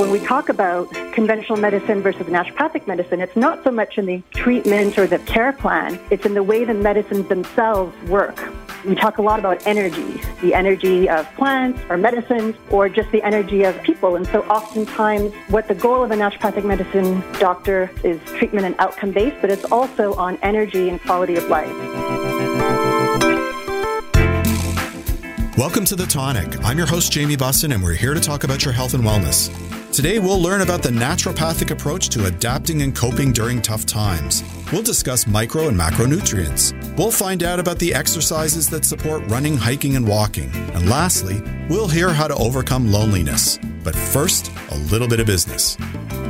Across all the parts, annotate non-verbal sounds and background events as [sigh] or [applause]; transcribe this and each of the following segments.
When we talk about conventional medicine versus naturopathic medicine, it's not so much in the treatment or the care plan, it's in the way the medicines themselves work. We talk a lot about energy, the energy of plants or medicines, or just the energy of people. And so oftentimes what the goal of a naturopathic medicine doctor is treatment and outcome based, but it's also on energy and quality of life. Welcome to The Tonic. I'm your host, Jamie Bussin, and we're here to talk about your health and wellness. Today, we'll learn about the naturopathic approach to adapting and coping during tough times. We'll discuss micro and macronutrients. We'll find out about the exercises that support running, hiking, and walking. And lastly, we'll hear how to overcome loneliness. But first, a little bit of business.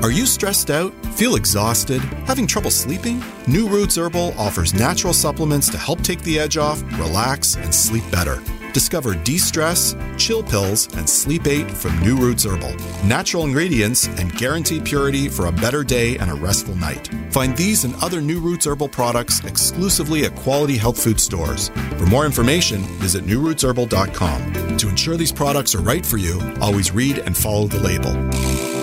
Are you stressed out? Feel exhausted? Having trouble sleeping? New Roots Herbal offers natural supplements to help take the edge off, relax, and sleep better. Discover de stress, chill pills, and sleep aid from New Roots Herbal. Natural ingredients and guaranteed purity for a better day and a restful night. Find these and other New Roots Herbal products exclusively at quality health food stores. For more information, visit newrootsherbal.com. To ensure these products are right for you, always read and follow the label.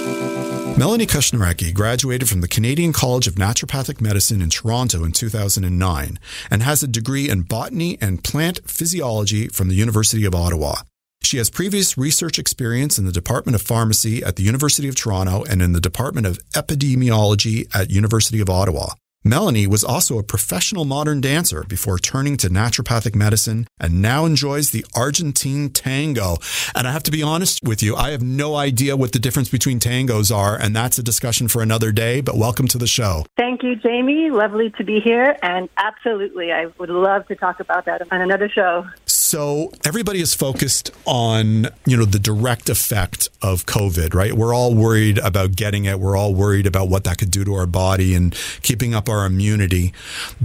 Melanie Kushnarecki graduated from the Canadian College of Naturopathic Medicine in Toronto in 2009 and has a degree in botany and plant physiology from the University of Ottawa. She has previous research experience in the Department of Pharmacy at the University of Toronto and in the Department of Epidemiology at University of Ottawa. Melanie was also a professional modern dancer before turning to naturopathic medicine and now enjoys the Argentine tango. And I have to be honest with you, I have no idea what the difference between tangos are, and that's a discussion for another day, but welcome to the show. Thank you, Jamie. Lovely to be here. And absolutely, I would love to talk about that on another show. So everybody is focused on, you know, the direct effect of COVID, right? We're all worried about getting it. We're all worried about what that could do to our body and keeping up our immunity.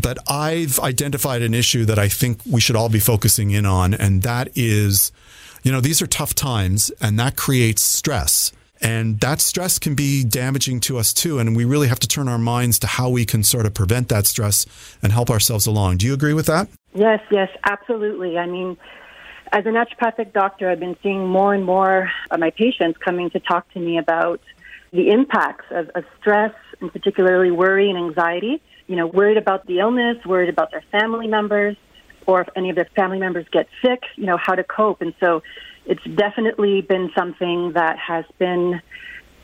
But I've identified an issue that I think we should all be focusing in on, and that is, you know, these are tough times and that creates stress. And that stress can be damaging to us too. And we really have to turn our minds to how we can sort of prevent that stress and help ourselves along. Do you agree with that? Yes, yes, absolutely. I mean, as a naturopathic doctor, I've been seeing more and more of my patients coming to talk to me about the impacts of, of stress and particularly worry and anxiety. You know, worried about the illness, worried about their family members, or if any of their family members get sick, you know, how to cope. And so it's definitely been something that has been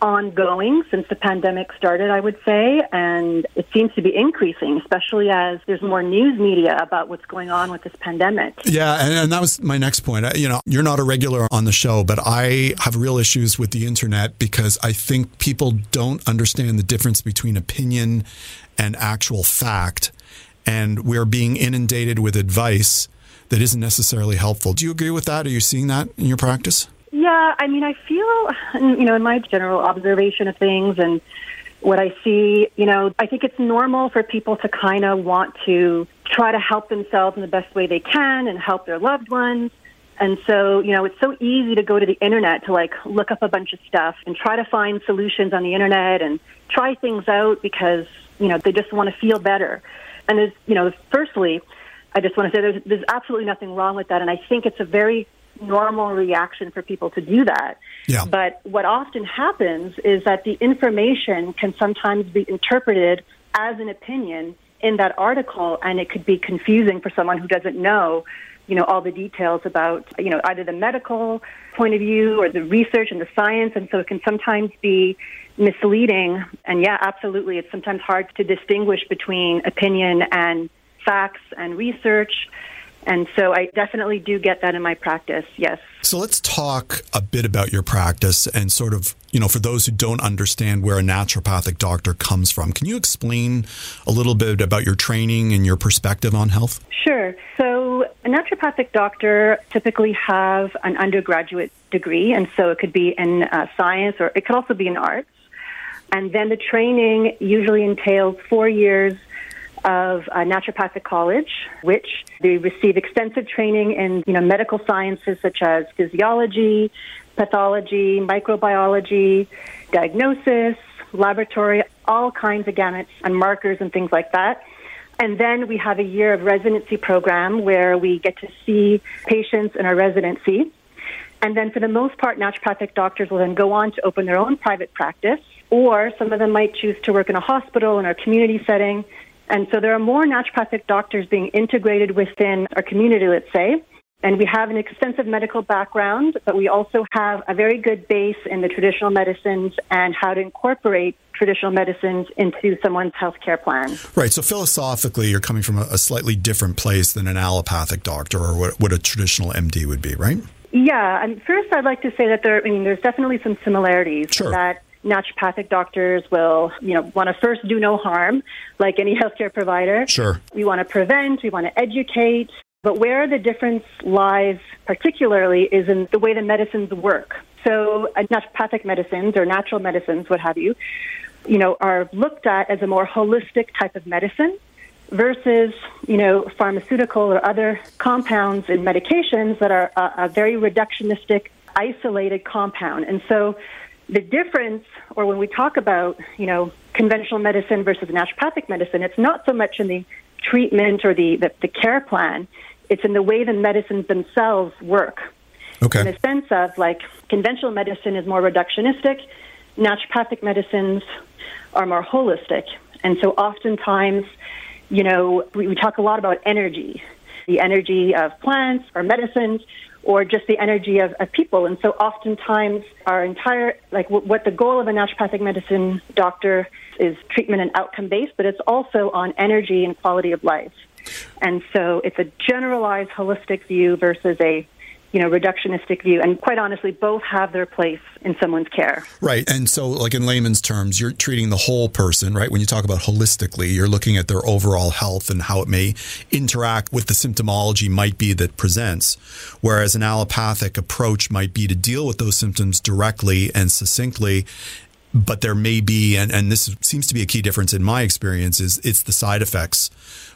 ongoing since the pandemic started, I would say, and it seems to be increasing, especially as there's more news media about what's going on with this pandemic. Yeah, and, and that was my next point. You know, you're not a regular on the show, but I have real issues with the internet because I think people don't understand the difference between opinion and actual fact, and we're being inundated with advice that isn't necessarily helpful. Do you agree with that? Are you seeing that in your practice? Yeah, I mean, I feel, you know, in my general observation of things and what I see, you know, I think it's normal for people to kind of want to try to help themselves in the best way they can and help their loved ones. And so, you know, it's so easy to go to the internet to like look up a bunch of stuff and try to find solutions on the internet and try things out because, you know, they just want to feel better. And there's, you know, firstly, I just want to say there's, there's absolutely nothing wrong with that. And I think it's a very normal reaction for people to do that. Yeah. But what often happens is that the information can sometimes be interpreted as an opinion in that article, and it could be confusing for someone who doesn't know, you know, all the details about, you know, either the medical point of view or the research and the science, and so it can sometimes be misleading. And yeah, absolutely, it's sometimes hard to distinguish between opinion and facts and research. And so I definitely do get that in my practice, yes. So let's talk a bit about your practice and sort of, you know, for those who don't understand where a naturopathic doctor comes from, can you explain a little bit about your training and your perspective on health? Sure. So a naturopathic doctor typically have an undergraduate degree, and so it could be in uh, science or it could also be in arts. And then the training usually entails four years of uh, naturopathic college, which they receive extensive training in you know medical sciences such as physiology, pathology, microbiology, diagnosis, laboratory, all kinds of gamuts and markers and things like that. And then we have a year of residency program where we get to see patients in our residency. And then for the most part, naturopathic doctors will then go on to open their own private practice, or some of them might choose to work in a hospital in our community setting. And so there are more naturopathic doctors being integrated within our community, let's say. And we have an extensive medical background, but we also have a very good base in the traditional medicines and how to incorporate traditional medicines into someone's healthcare plan. Right. So philosophically, you're coming from a, slightly different place than an allopathic doctor or what, what a traditional MD would be, right? Yeah. And first, I'd like to say that there, I mean, there's definitely some similarities sure. that naturopathic doctors will, you know, want to first do no harm, like any [laughs] healthcare provider. Sure. We want to prevent, we want to educate, but where the difference lies, particularly, is in the way the medicines work. So, uh, naturopathic medicines or natural medicines, what have you, you know, are looked at as a more holistic type of medicine versus, you know, pharmaceutical or other compounds and medications that are a, a very reductionistic, isolated compound. And so, the difference, or when we talk about, you know, conventional medicine versus naturopathic medicine, it's not so much in the treatment or the, the, the care plan it's in the way the medicines themselves work. Okay. In the sense of like conventional medicine is more reductionistic, naturopathic medicines are more holistic. And so oftentimes, you know, we, we talk a lot about energy, the energy of plants or medicines, or just the energy of, of people. And so oftentimes our entire, like w- what the goal of a naturopathic medicine doctor is treatment and outcome based, but it's also on energy and quality of life. And so it's a generalized holistic view versus a you know, reductionistic view. And quite honestly, both have their place in someone's care. Right. And so, like in layman's terms, you're treating the whole person, right? When you talk about holistically, you're looking at their overall health and how it may interact with the symptomology might be that presents. Whereas an allopathic approach might be to deal with those symptoms directly and succinctly but there may be, and, and this seems to be a key difference in my experience, is it's the side effects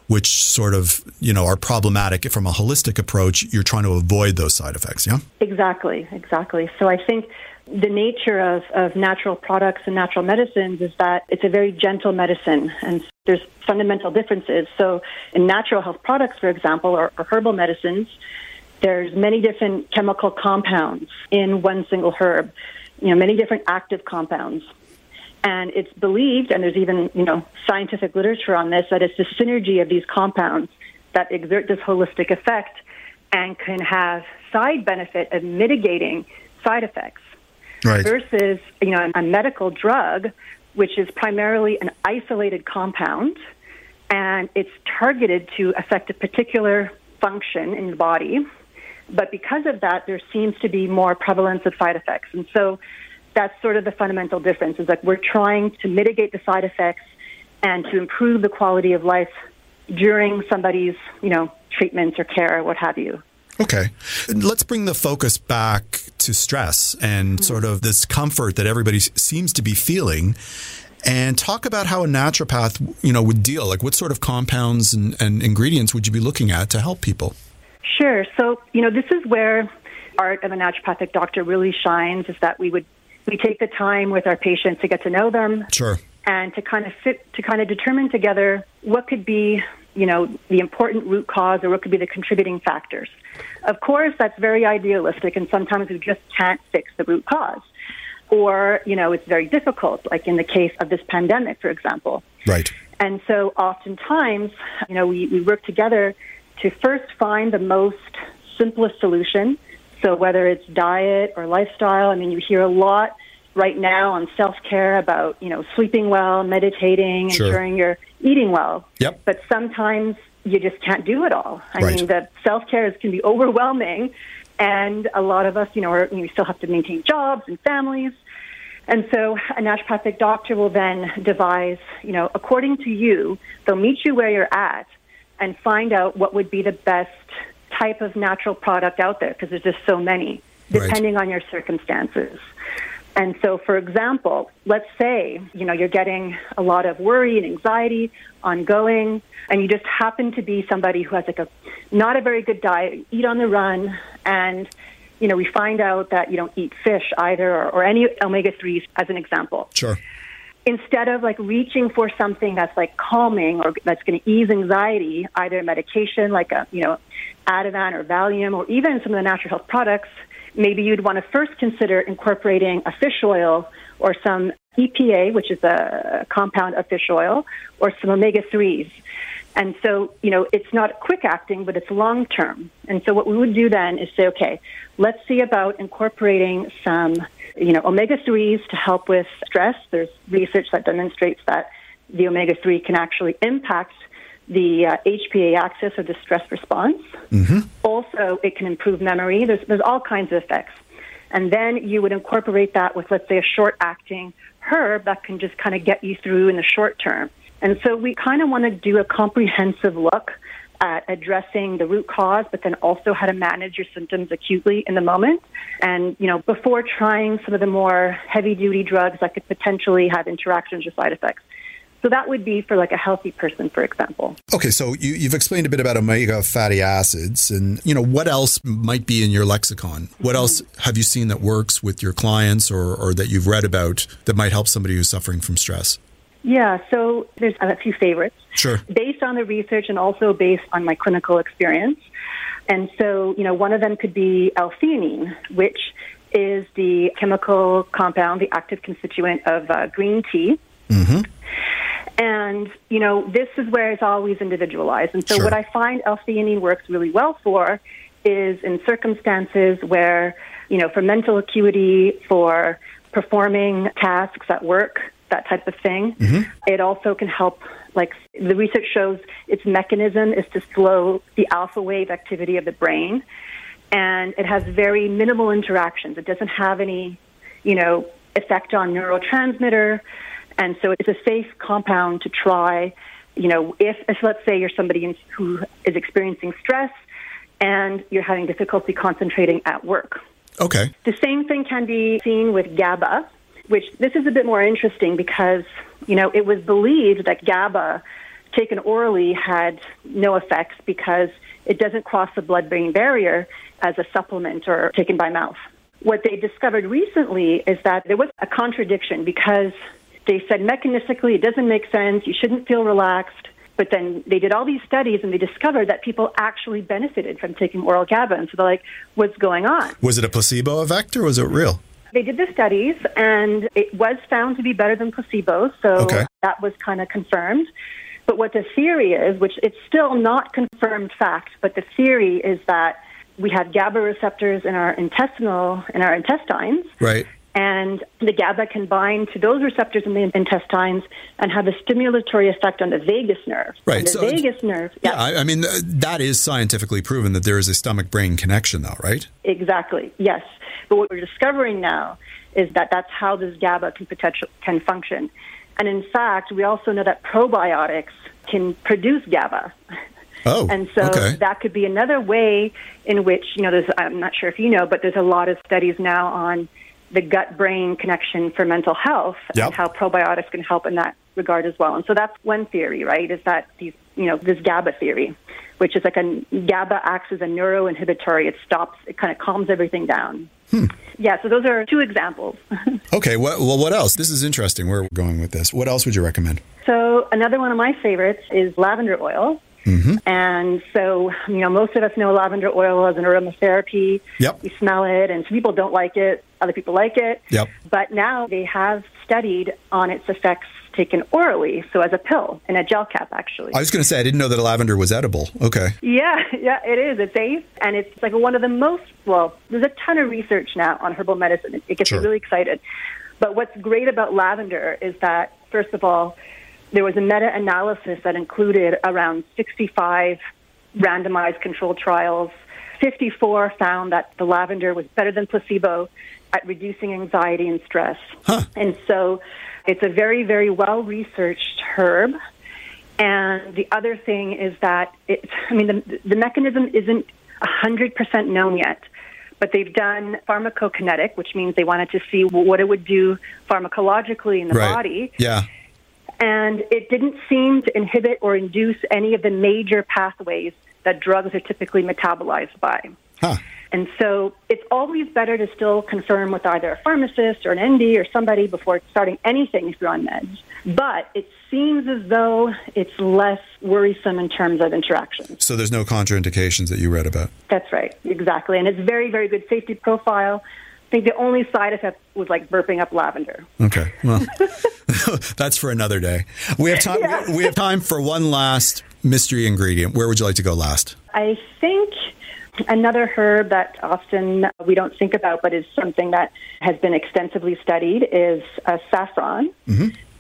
which sort of you know are problematic from a holistic approach. You're trying to avoid those side effects. Yeah. Exactly. Exactly. So I think the nature of, of natural products and natural medicines is that it's a very gentle medicine and there's fundamental differences. So in natural health products, for example, or, or herbal medicines, there's many different chemical compounds in one single herb, you know, many different active compounds. And it's believed, and there's even you know scientific literature on this, that it's the synergy of these compounds that exert this holistic effect and can have side benefit of mitigating side effects. Right. Versus you know a medical drug, which is primarily an isolated compound, and it's targeted to affect a particular function in the body. But because of that, there seems to be more prevalence of side effects. And so that's sort of the fundamental difference is that we're trying to mitigate the side effects and to improve the quality of life during somebody's, you know, treatments or care or what have you. Okay. Let's bring the focus back to stress and mm-hmm. sort of this comfort that everybody seems to be feeling and talk about how a naturopath, you know, would deal. Like what sort of compounds and, and ingredients would you be looking at to help people? Sure. So, you know, this is where art of a naturopathic doctor really shines is that we would we take the time with our patients to get to know them. Sure. And to kind of fit, to kind of determine together what could be, you know, the important root cause or what could be the contributing factors. Of course, that's very idealistic, and sometimes we just can't fix the root cause. Or, you know, it's very difficult, like in the case of this pandemic, for example. Right. And so oftentimes, you know, we, we work together to first find the most simplest solution so whether it's diet or lifestyle, I mean, you hear a lot right now on self-care about, you know, sleeping well, meditating, sure. ensuring you're eating well. Yep. But sometimes you just can't do it all. I right. mean, the self-care can be overwhelming and a lot of us, you know, are, you still have to maintain jobs and families. And so a naturopathic doctor will then devise, you know, according to you, they'll meet you where you're at and find out what would be the best type of natural product out there because there's just so many, depending right. on your circumstances. And so, for example, let's say, you know, you're getting a lot of worry and anxiety ongoing, and you just happen to be somebody who has like a not a very good diet, eat on the run, and you know, we find out that you don't eat fish either or, or any omega 3s as an example. Sure. Instead of like reaching for something that's like calming or that's going to ease anxiety, either medication like a, you know, Ativan or Valium or even some of the natural health products, maybe you'd want to first consider incorporating a fish oil or some EPA, which is a compound of fish oil, or some omega 3s. And so, you know, it's not quick acting, but it's long term. And so what we would do then is say, okay, let's see about incorporating some, you know, omega 3s to help with stress. There's research that demonstrates that the omega 3 can actually impact the uh, HPA axis or the stress response. Mm-hmm. Also, it can improve memory. There's, there's all kinds of effects. And then you would incorporate that with, let's say, a short acting herb that can just kind of get you through in the short term. And so we kind of want to do a comprehensive look at addressing the root cause, but then also how to manage your symptoms acutely in the moment. And, you know, before trying some of the more heavy duty drugs that could potentially have interactions or side effects. So that would be for like a healthy person, for example. Okay, so you, have explained a bit about omega fatty acids, and you know what else might be in your lexicon. What mm-hmm. else have you seen that works with your clients, or, or that you've read about that might help somebody who's suffering from stress? Yeah, so there's a few favorites. Sure. Based on the research and also based on my clinical experience. And so, you know, one of them could be L-theanine, which is the chemical compound, the active constituent of uh, green tea. Mm-hmm. And, you know, this is where it's always individualized. And so, sure. what I find L-theanine works really well for is in circumstances where, you know, for mental acuity, for performing tasks at work, that type of thing. Mm-hmm. It also can help, like the research shows, its mechanism is to slow the alpha wave activity of the brain, and it has very minimal interactions. It doesn't have any, you know, effect on neurotransmitter, and so it's a safe compound to try. You know, if, if let's say you're somebody who is experiencing stress and you're having difficulty concentrating at work. Okay. The same thing can be seen with GABA, which this is a bit more interesting because, you know, it was believed that GABA taken orally had no effects because it doesn't cross the blood brain barrier as a supplement or taken by mouth. What they discovered recently is that there was a contradiction because they said mechanistically it doesn't make sense, you shouldn't feel relaxed. But then they did all these studies and they discovered that people actually benefited from taking oral GABA. And so they're like, what's going on? Was it a placebo effect or was it real? They did the studies, and it was found to be better than placebo, so okay. that was kind of confirmed. But what the theory is, which it's still not confirmed fact, but the theory is that we have GABA receptors in our intestinal in our intestines, right? And the GABA can bind to those receptors in the intestines and have a stimulatory effect on the vagus nerve. Right. And the so vagus nerve. Yeah, I, I mean uh, that is scientifically proven that there is a stomach-brain connection, though, right? Exactly. Yes. But what we're discovering now is that that's how this GABA can potential can function. And in fact, we also know that probiotics can produce GABA. Oh, [laughs] and so okay. that could be another way in which you know. There's I'm not sure if you know, but there's a lot of studies now on the gut brain connection for mental health yep. and how probiotics can help in that regard as well. And so that's one theory, right? Is that these you know this GABA theory which is like a GABA acts as a neuroinhibitory. It stops, it kind of calms everything down. Hmm. Yeah, so those are two examples. [laughs] okay, well, well, what else? This is interesting where we're going with this. What else would you recommend? So, another one of my favorites is lavender oil. Mm-hmm. And so, you know, most of us know lavender oil as an aromatherapy. Yep. We smell it, and some people don't like it, other people like it. Yep. But now they have studied on its effects taken orally, so as a pill in a gel cap, actually. I was going to say I didn't know that lavender was edible. Okay. Yeah, [laughs] yeah, it is. It's safe, and it's like one of the most. Well, there's a ton of research now on herbal medicine. It gets sure. me really excited. But what's great about lavender is that, first of all, there was a meta-analysis that included around 65 randomized controlled trials. 54 found that the lavender was better than placebo at reducing anxiety and stress. Huh. And so it's a very, very well researched herb. And the other thing is that it, I mean, the, the mechanism isn't 100% known yet, but they've done pharmacokinetic, which means they wanted to see what it would do pharmacologically in the Right. body. Yeah. And it didn't seem to inhibit or induce any of the major pathways that drugs are typically metabolized by. Huh. And so it's always better to still confirm with either a pharmacist or an ND or somebody before starting anything if you're on meds. But it seems as though it's less worrisome in terms of interaction. So there's no contraindications that you read about. That's right, exactly. And it's very, very good safety profile. Think the only side effect was like burping up lavender. Okay. Well, [laughs] that's for another day. We have time. We have time for one last mystery ingredient. Where would you like to go last? I think another herb that often we don't think about, but is something that has been extensively studied, is uh, saffron.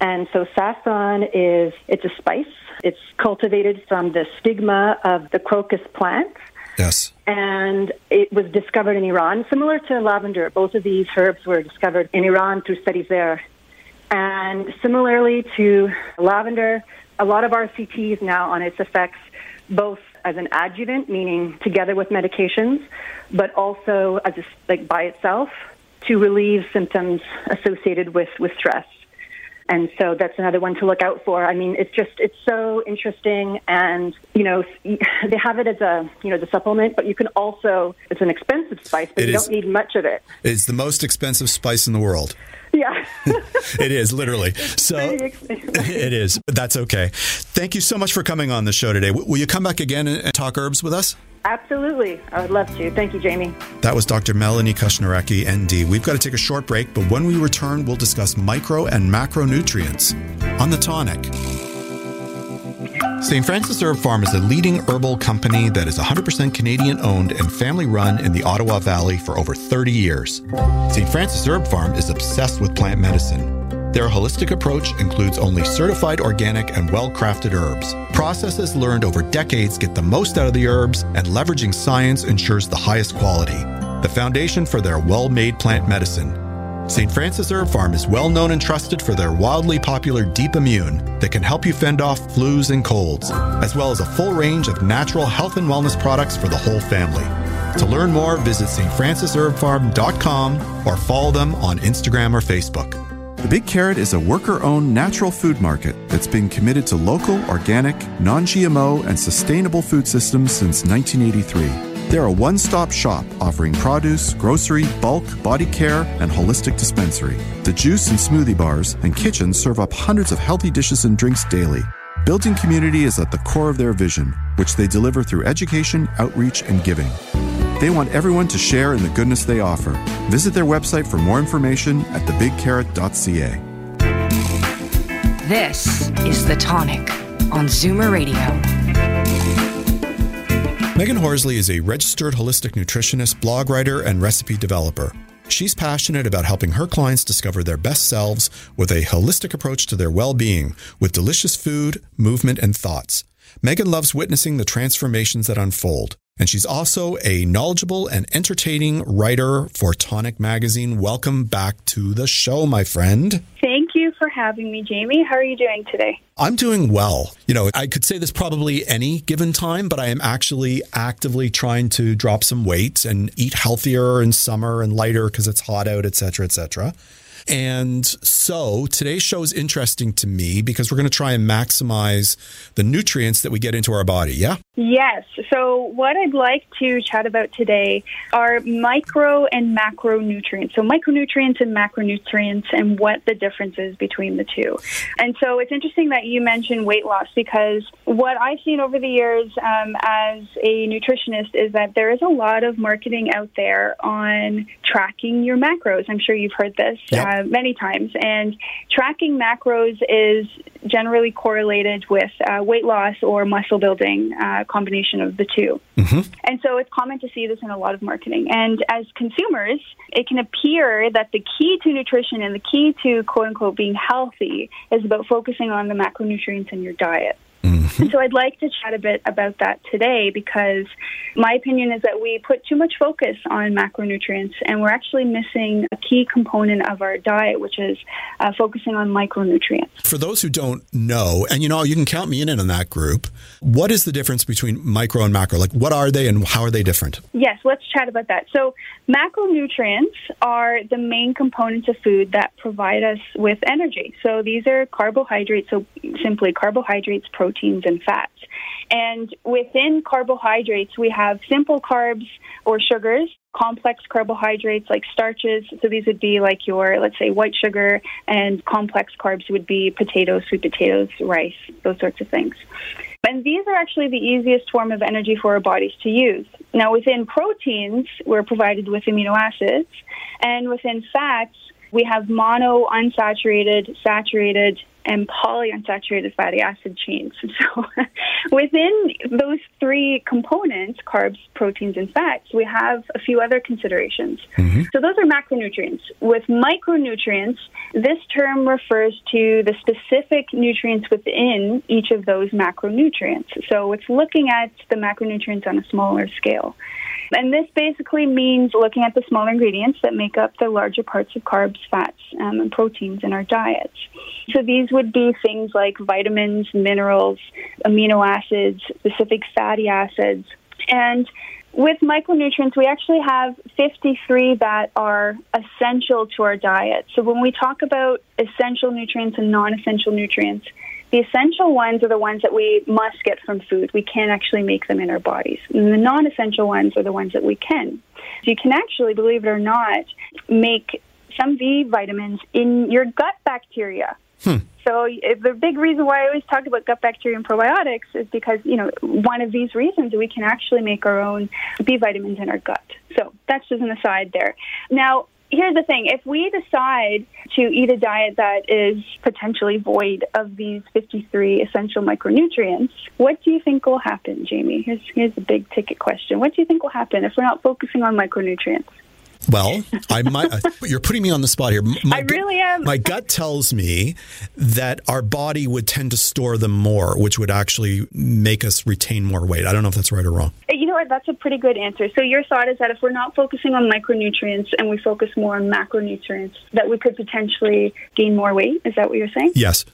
And so saffron is it's a spice. It's cultivated from the stigma of the crocus plant. Yes. and it was discovered in Iran, similar to lavender. Both of these herbs were discovered in Iran through studies there. And similarly to lavender, a lot of RCTs now on its effects, both as an adjuvant, meaning together with medications, but also as a, like by itself to relieve symptoms associated with, with stress. And so that's another one to look out for. I mean, it's just it's so interesting, and you know [laughs] they have it as a you know the supplement, but you can also it's an expensive spice, but It you is. don't need much of it. It's the most expensive spice in the world. Yeah, [laughs] It is literally. So [laughs] it is. But that's okay. Thank you so much for coming on the show today. Will you come back again and talk herbs with us? Absolutely, I would love to. Thank you, Jamie. That was Dr. Melanie Kushnareki, ND. We've got to take a short break, but when we return, we'll discuss micro and macronutrients on the tonic. St. Francis Herb Farm is a leading herbal company that is 100% Canadian owned and family run in the Ottawa Valley for over 30 years. St. Francis Herb Farm is obsessed with plant medicine. Their holistic approach includes only certified organic and well crafted herbs. Processes learned over decades get the most out of the herbs, and leveraging science ensures the highest quality. The foundation for their well made plant medicine. St. Francis Herb Farm is well known and trusted for their wildly popular Deep Immune that can help you fend off flus and colds, as well as a full range of natural health and wellness products for the whole family. To learn more, visit stfrancisherbfarm.com or follow them on Instagram or Facebook. The Big Carrot is a worker owned natural food market that's been committed to local, organic, non GMO, and sustainable food systems since 1983. They're a one stop shop offering produce, grocery, bulk, body care, and holistic dispensary. The juice and smoothie bars and kitchen serve up hundreds of healthy dishes and drinks daily. Building community is at the core of their vision, which they deliver through education, outreach, and giving. They want everyone to share in the goodness they offer. Visit their website for more information at thebigcarrot.ca. This is The Tonic on Zoomer Radio. Megan Horsley is a registered holistic nutritionist, blog writer, and recipe developer. She's passionate about helping her clients discover their best selves with a holistic approach to their well being with delicious food, movement, and thoughts. Megan loves witnessing the transformations that unfold. And she's also a knowledgeable and entertaining writer for Tonic Magazine. Welcome back to the show, my friend. Thank you for having me, Jamie. How are you doing today? I'm doing well. You know, I could say this probably any given time, but I am actually actively trying to drop some weight and eat healthier in summer and lighter because it's hot out, et cetera, et cetera. And so today's show is interesting to me because we're going to try and maximize the nutrients that we get into our body. Yeah. Yes. So, what I'd like to chat about today are micro and macronutrients. So, micronutrients and macronutrients, and what the difference is between the two. And so, it's interesting that you mentioned weight loss because what I've seen over the years um, as a nutritionist is that there is a lot of marketing out there on tracking your macros. I'm sure you've heard this Yep. uh, many times. And tracking macros is generally correlated with uh, weight loss or muscle building, uh, combination of the 2 And so it's common to see this in a lot of marketing. And as consumers, it can appear that the key to nutrition and the key to quote unquote being healthy is about focusing on the macronutrients in your diet. And so I'd like to chat a bit about that today because my opinion is that we put too much focus on macronutrients and we're actually missing a key component of our diet, which is uh, focusing on micronutrients. For those who don't know, and you know, you can count me in on that group, what is the difference between micro and macro? Like, what are they and how are they different? Yes, let's chat about that. So, macronutrients are the main components of food that provide us with energy. So, these are carbohydrates, so simply carbohydrates, proteins, and fats. And within carbohydrates, we have simple carbs or sugars, complex carbohydrates like starches. So these would be like your, let's say, white sugar, and complex carbs would be potatoes, sweet potatoes, rice, those sorts of things. And these are actually the easiest form of energy for our bodies to use. Now, within proteins, we're provided with amino acids, and within fats, we have mono, unsaturated, saturated, and polyunsaturated fatty acid chains. [laughs] So within those three components, carbs, proteins, and fats, we have a few other considerations. Mm-hmm. So those are macronutrients. With micronutrients, this term refers to the specific nutrients within each of those macronutrients. So it's looking at the macronutrients on a smaller scale. And this basically means looking at the smaller ingredients that make up the larger parts of carbs, fats, um, and proteins in our diets. So these would be things like vitamins, minerals, amino acids, specific fatty acids. And with micronutrients, we actually have 53 that are essential to our diet. So when we talk about essential nutrients and non essential nutrients, the essential ones are the ones that we must get from food. We can't actually make them in our bodies. And the non essential ones are the ones that we can. So you can actually, believe it or not, make some B vitamins in your gut bacteria. Hmm. So the big reason why I always talk about gut bacteria and probiotics is because, you know, one of these reasons we can actually make our own B vitamins in our gut. So that's just an aside there. Now, here's the thing if we decide to eat a diet that is potentially void of these 53 essential micronutrients, what do you think will happen, Jamie? Here's, here's a big ticket question. What do you think will happen if we're not focusing on micronutrients? Well, I might. Uh, you're putting me on the spot here. My I really am. My gut tells me that our body would tend to store them more, which would actually make us retain more weight. I don't know if that's right or wrong. Uh, you know what? That's a pretty good answer. So your thought is that if we're not focusing on micronutrients and we focus more on macronutrients, that we could potentially gain more weight. Is that what you're saying? Yes.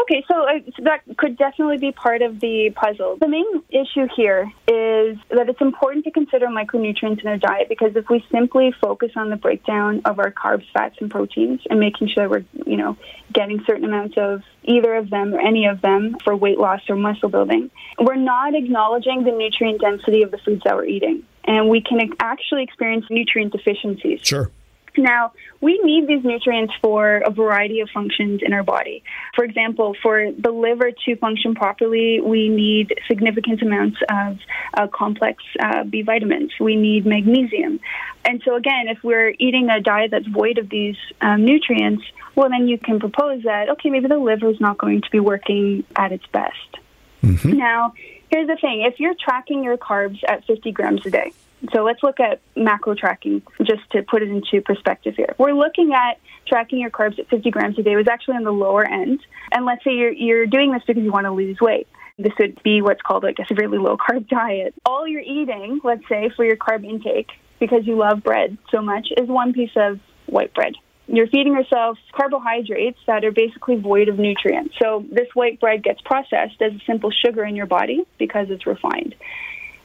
Okay, so, uh, so, that could definitely be part of the puzzle. The main issue here is that it's important to consider micronutrients in our diet because if we simply focus on the breakdown of our carbs, fats, and proteins and making sure we're, you know, getting certain amounts of either of them or any of them for weight loss or muscle building, we're not acknowledging the nutrient density of the foods that we're eating. And we can actually experience nutrient deficiencies. Sure. Now, we need these nutrients for a variety of functions in our body. For example, for the liver to function properly, we need significant amounts of uh, complex uh, B vitamins. We need magnesium. And so, again, if we're eating a diet that's void of these um, nutrients, well, then you can propose that, okay, maybe the liver is not going to be working at its best. Mm-hmm. Now, here's the thing if you're tracking your carbs at 50 grams a day, so let's look at macro tracking just to put it into perspective here. We're looking at tracking your carbs at 50 grams a day. Was actually on the lower end. And let's say you're, you're doing this because you want to lose weight. This would be what's called like a severely low carb diet. All you're eating, let's say, for your carb intake, because you love bread so much, is one piece of white bread. You're feeding yourself carbohydrates that are basically void of nutrients. So this white bread gets processed as a simple sugar in your body because it's refined.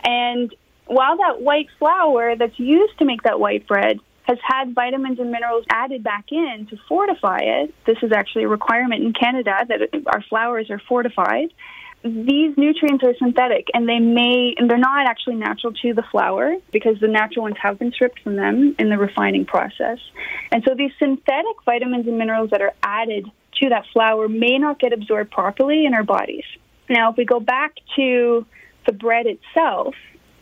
And while that white flour that's used to make that white bread has had vitamins and minerals added back in to fortify it, this is actually a requirement in Canada that our flours are fortified. These nutrients are synthetic and they may, and they're not actually natural to the flour because the natural ones have been stripped from them in the refining process. And so these synthetic vitamins and minerals that are added to that flour may not get absorbed properly in our bodies. Now, if we go back to the bread itself,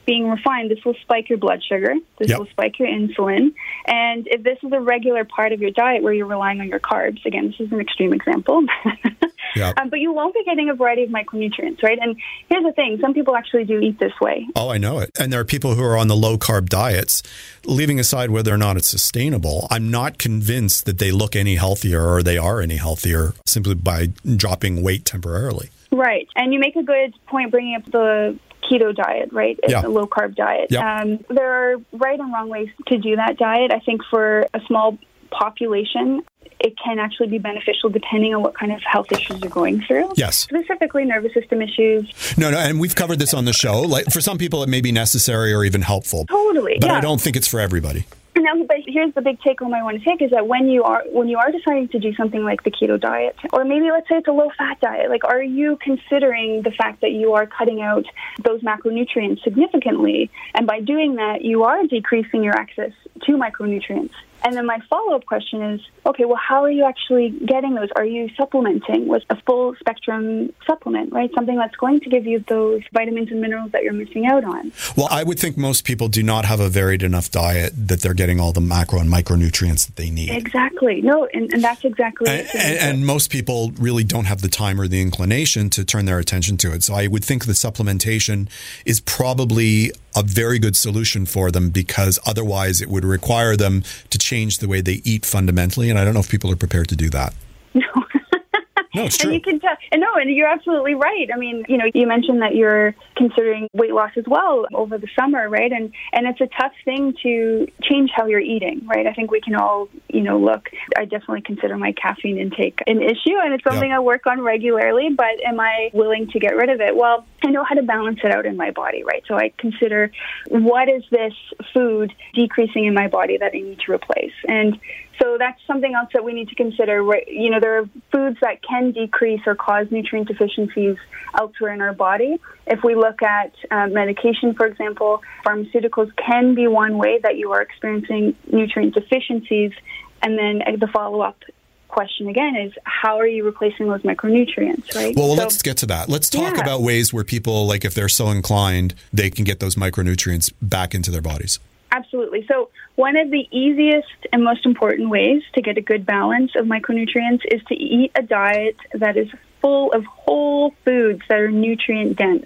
being refined, this will spike your blood sugar. This yep. will spike your insulin. And if this is a regular part of your diet where you're relying on your carbs, again, this is an extreme example, [laughs] yep. um, but you won't be getting a variety of micronutrients, right? And here's the thing some people actually do eat this way. Oh, I know it. And there are people who are on the low carb diets, leaving aside whether or not it's sustainable. I'm not convinced that they look any healthier or they are any healthier simply by dropping weight temporarily. Right. And you make a good point bringing up the keto diet, right? It's Yeah. a low carb diet. Um, there are right and wrong ways to do that diet. I think for a small population, it can actually be beneficial depending on what kind of health issues you're going through. Yes. Specifically, nervous system issues. No, no, and we've covered this on the show. Like for some people, it may be necessary or even helpful, Totally. but yeah. I don't think it's for everybody. Now, but here's the big take home I want to take is that when you are when you are deciding to do something like the keto diet, or maybe let's say it's a low fat diet, like are you considering the fact that you are cutting out those macronutrients significantly, and by doing that, you are decreasing your access to micronutrients. And then my follow up question is, okay, well, how are you actually getting those? Are you supplementing with a full spectrum supplement, right? Something that's going to give you those vitamins and minerals that you're missing out on. Well, I would think most people do not have a varied enough diet that they're getting all the macro and micronutrients that they need. Exactly. No, and, and that's exactly And, it. and, and most people really don't have the time or the inclination to turn their attention to it. So I would think the supplementation is probably a very good solution for them because otherwise it would require them to change the way they eat fundamentally. And I don't know if people are prepared to do that. [laughs] No, it's And you can tell, and no, and you're absolutely right. I mean, you know, you mentioned that you're considering weight loss as well over the summer, right? And and it's a tough thing to change how you're eating, right? I think we can all, you know, look. I definitely consider my caffeine intake an issue, and it's something Yeah. I work on regularly. But am I willing to get rid of it? Well, I know how to balance it out in my body, right? So I consider what is this food decreasing in my body that I need to replace, and so that's something else that we need to consider. You know, there are foods that can decrease or cause nutrient deficiencies elsewhere in our body. If we look at uh, medication, for example, pharmaceuticals can be one way that you are experiencing nutrient deficiencies. And then the follow up question again is how are you replacing those micronutrients, right? Well, well So- let's get to that. Let's talk Yeah. about ways where people, like if they're so inclined, they can get those micronutrients back into their bodies. Absolutely. So, one of the easiest and most important ways to get a good balance of micronutrients is to eat a diet that is full of whole foods that are nutrient dense.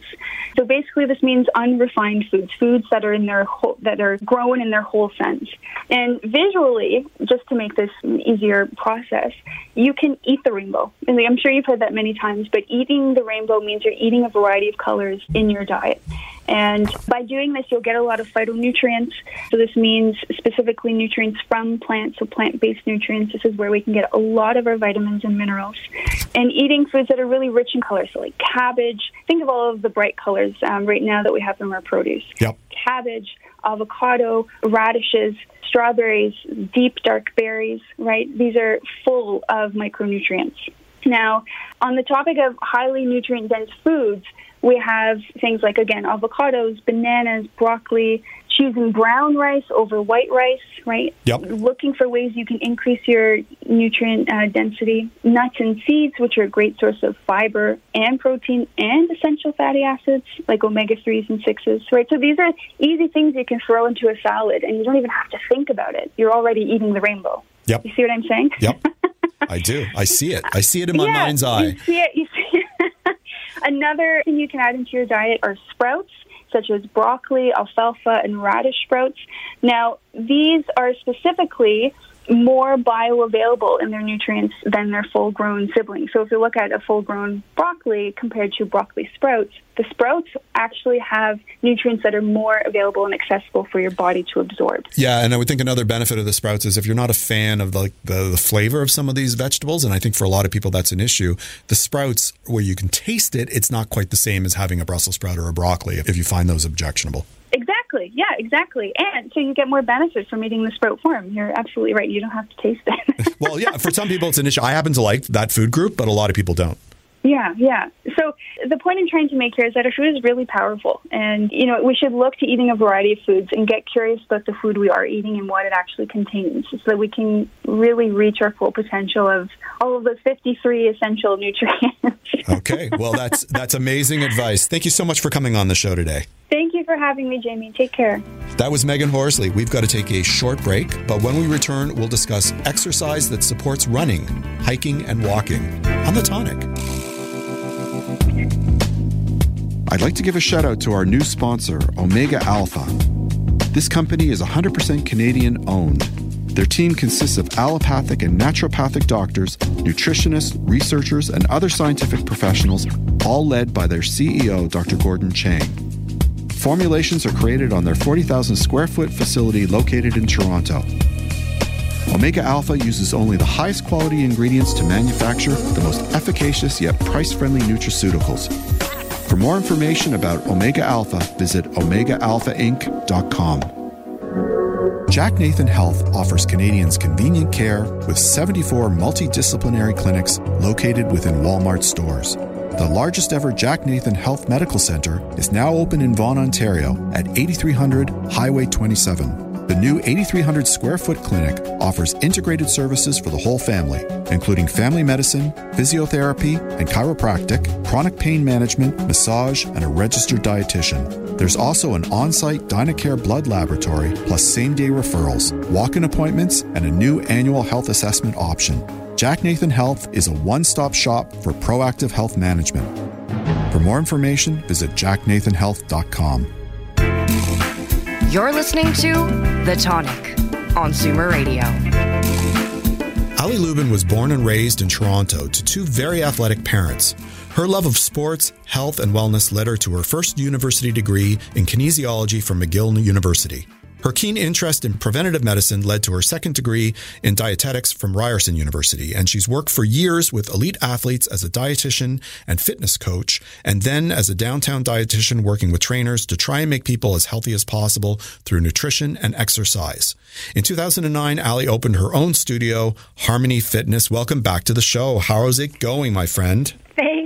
So basically this means unrefined foods, foods that are in their whole, that are grown in their whole sense. And visually, just to make this an easier process, you can eat the rainbow. And I'm sure you've heard that many times, but eating the rainbow means you're eating a variety of colors in your diet. And by doing this, you'll get a lot of phytonutrients. So this means specifically nutrients from plants, so plant-based nutrients. This is where we can get a lot of our vitamins and minerals. And eating foods that are really rich colors, so like cabbage. Think of all of the bright colors um, right now that we have in our produce. Yep. Cabbage, avocado, radishes, strawberries, deep dark berries, right? These are full of micronutrients. Now, on the topic of highly nutrient dense foods, we have things like, again, avocados, bananas, broccoli, choosing brown rice over white rice, right? Yep. Looking for ways you can increase your nutrient uh, density. Nuts and seeds, which are a great source of fiber and protein and essential fatty acids like omega 3s and 6s, right? So these are easy things you can throw into a salad and you don't even have to think about it. You're already eating the rainbow. Yep. You see what I'm saying? Yep. [laughs] I do. I see it. I see it in my yeah, mind's eye. You see it. You see it. [laughs] Another thing you can add into your diet are sprouts, such as broccoli, alfalfa, and radish sprouts. Now, these are specifically more bioavailable in their nutrients than their full grown siblings. So if you look at a full grown broccoli compared to broccoli sprouts, the sprouts actually have nutrients that are more available and accessible for your body to absorb. Yeah, and I would think another benefit of the sprouts is if you're not a fan of the, like the, the flavor of some of these vegetables, and I think for a lot of people that's an issue, the sprouts where you can taste it, it's not quite the same as having a Brussels sprout or a broccoli if you find those objectionable. Exactly. Yeah, exactly. And so you get more benefit from eating the sprout form. You're absolutely right. You don't have to taste it. [laughs] Well, yeah, for some people it's an issue. I happen to like that food group, but a lot of people don't. Yeah, yeah. So the point I'm trying to make here is that our food is really powerful, and you know we should look to eating a variety of foods and get curious about the food we are eating and what it actually contains, so that we can really reach our full potential of all of those 53 essential nutrients. [laughs] Okay, well that's that's amazing advice. Thank you so much for coming on the show today. Thank you for having me, Jamie. Take care. That was Megan Horsley. We've got to take a short break, but when we return, we'll discuss exercise that supports running, hiking, and walking on the tonic. I'd like to give a shout out to our new sponsor, Omega Alpha. This company is 100% Canadian owned. Their team consists of allopathic and naturopathic doctors, nutritionists, researchers, and other scientific professionals, all led by their CEO, Dr. Gordon Chang. Formulations are created on their 40,000 square foot facility located in Toronto. Omega Alpha uses only the highest quality ingredients to manufacture the most efficacious yet price friendly nutraceuticals. For more information about Omega Alpha, visit OmegaAlphaInc.com. Jack Nathan Health offers Canadians convenient care with 74 multidisciplinary clinics located within Walmart stores. The largest ever Jack Nathan Health Medical Center is now open in Vaughan, Ontario at 8300 Highway 27. The new 8,300 square foot clinic offers integrated services for the whole family, including family medicine, physiotherapy, and chiropractic, chronic pain management, massage, and a registered dietitian. There's also an on site Dynacare blood laboratory, plus same day referrals, walk in appointments, and a new annual health assessment option. Jack Nathan Health is a one stop shop for proactive health management. For more information, visit jacknathanhealth.com. You're listening to The Tonic on Zoomer Radio. Ali Lubin was born and raised in Toronto to two very athletic parents. Her love of sports, health, and wellness led her to her first university degree in kinesiology from McGill University. Her keen interest in preventative medicine led to her second degree in dietetics from Ryerson University, and she's worked for years with elite athletes as a dietitian and fitness coach, and then as a downtown dietitian working with trainers to try and make people as healthy as possible through nutrition and exercise. In 2009, Ali opened her own studio, Harmony Fitness. Welcome back to the show. How is it going, my friend?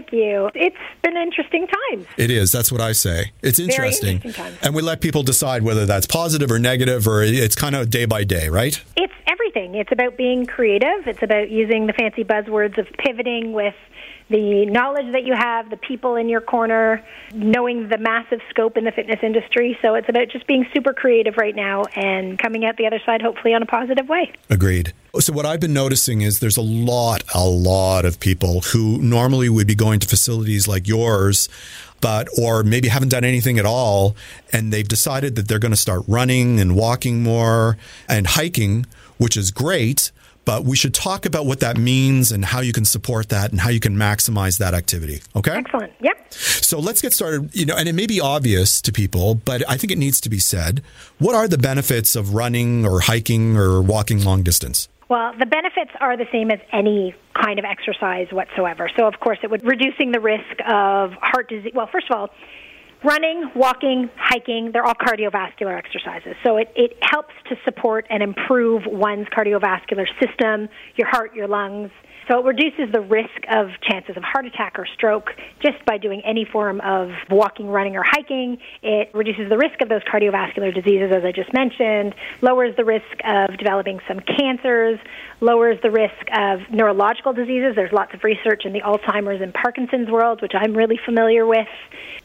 Thank you. It's been interesting times. It is. That's what I say. It's interesting. interesting. And we let people decide whether that's positive or negative or it's kind of day by day, right? It's everything. It's about being creative. It's about using the fancy buzzwords of pivoting with the knowledge that you have, the people in your corner, knowing the massive scope in the fitness industry. So it's about just being super creative right now and coming out the other side, hopefully, on a positive way. Agreed. So what I've been noticing is there's a lot, a lot of people who normally would be going to facilities like yours, but or maybe haven't done anything at all, and they've decided that they're going to start running and walking more and hiking, which is great. But we should talk about what that means and how you can support that and how you can maximize that activity. Okay? Excellent. Yep. So let's get started. You know, and it may be obvious to people, but I think it needs to be said. What are the benefits of running or hiking or walking long distance? Well, the benefits are the same as any kind of exercise whatsoever. So, of course, it would reducing the risk of heart disease. Well, first of all, running, walking, hiking, they're all cardiovascular exercises. So it, it helps to support and improve one's cardiovascular system, your heart, your lungs. So it reduces the risk of chances of heart attack or stroke just by doing any form of walking, running, or hiking. It reduces the risk of those cardiovascular diseases, as I just mentioned, lowers the risk of developing some cancers, lowers the risk of neurological diseases. There's lots of research in the Alzheimer's and Parkinson's world, which I'm really familiar with.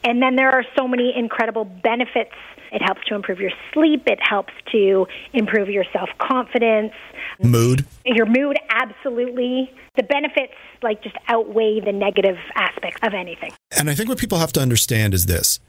And then there are so many incredible benefits. It helps to improve your sleep. It helps to improve your self confidence. Mood. Your mood, absolutely. The benefits, like, just outweigh the negative aspects of anything. And I think what people have to understand is this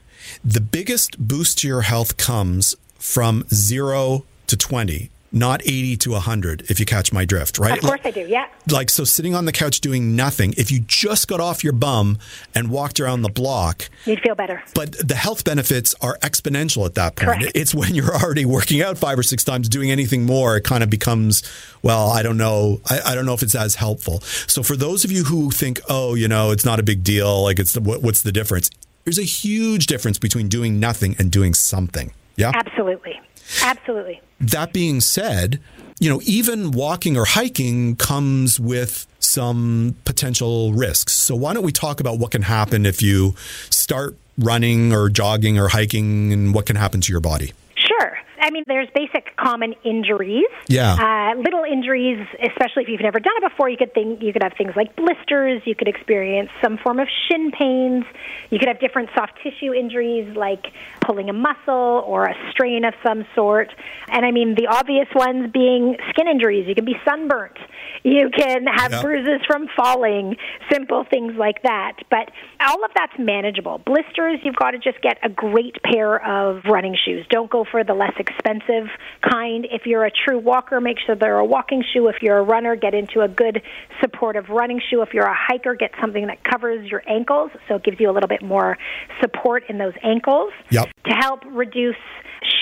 the biggest boost to your health comes from zero to 20 not 80 to 100 if you catch my drift right Of course I do, yeah. like so sitting on the couch doing nothing if you just got off your bum and walked around the block You'd feel better. but the health benefits are exponential at that point Correct. it's when you're already working out five or six times doing anything more it kind of becomes well i don't know I, I don't know if it's as helpful so for those of you who think oh you know it's not a big deal like it's the, what, what's the difference there's a huge difference between doing nothing and doing something yeah Absolutely. Absolutely. that being said, you know, even walking or hiking comes with some potential risks. So why don't we talk about what can happen if you start running or jogging or hiking and what can happen to your body? Sure. I mean, there's basic common injuries. Yeah. Uh, little injuries, especially if you've never done it before, you could think you could have things like blisters. You could experience some form of shin pains. You could have different soft tissue injuries like pulling a muscle or a strain of some sort. And I mean, the obvious ones being skin injuries. You can be sunburnt. You can have Yep. bruises from falling, simple things like that. But all of that's manageable. Blisters, you've got to just get a great pair of running shoes. Don't go for the less expensive expensive kind. If you're a true walker, make sure they're a walking shoe. If you're a runner, get into a good supportive running shoe. If you're a hiker, get something that covers your ankles so it gives you a little bit more support in those ankles. Yep. To help reduce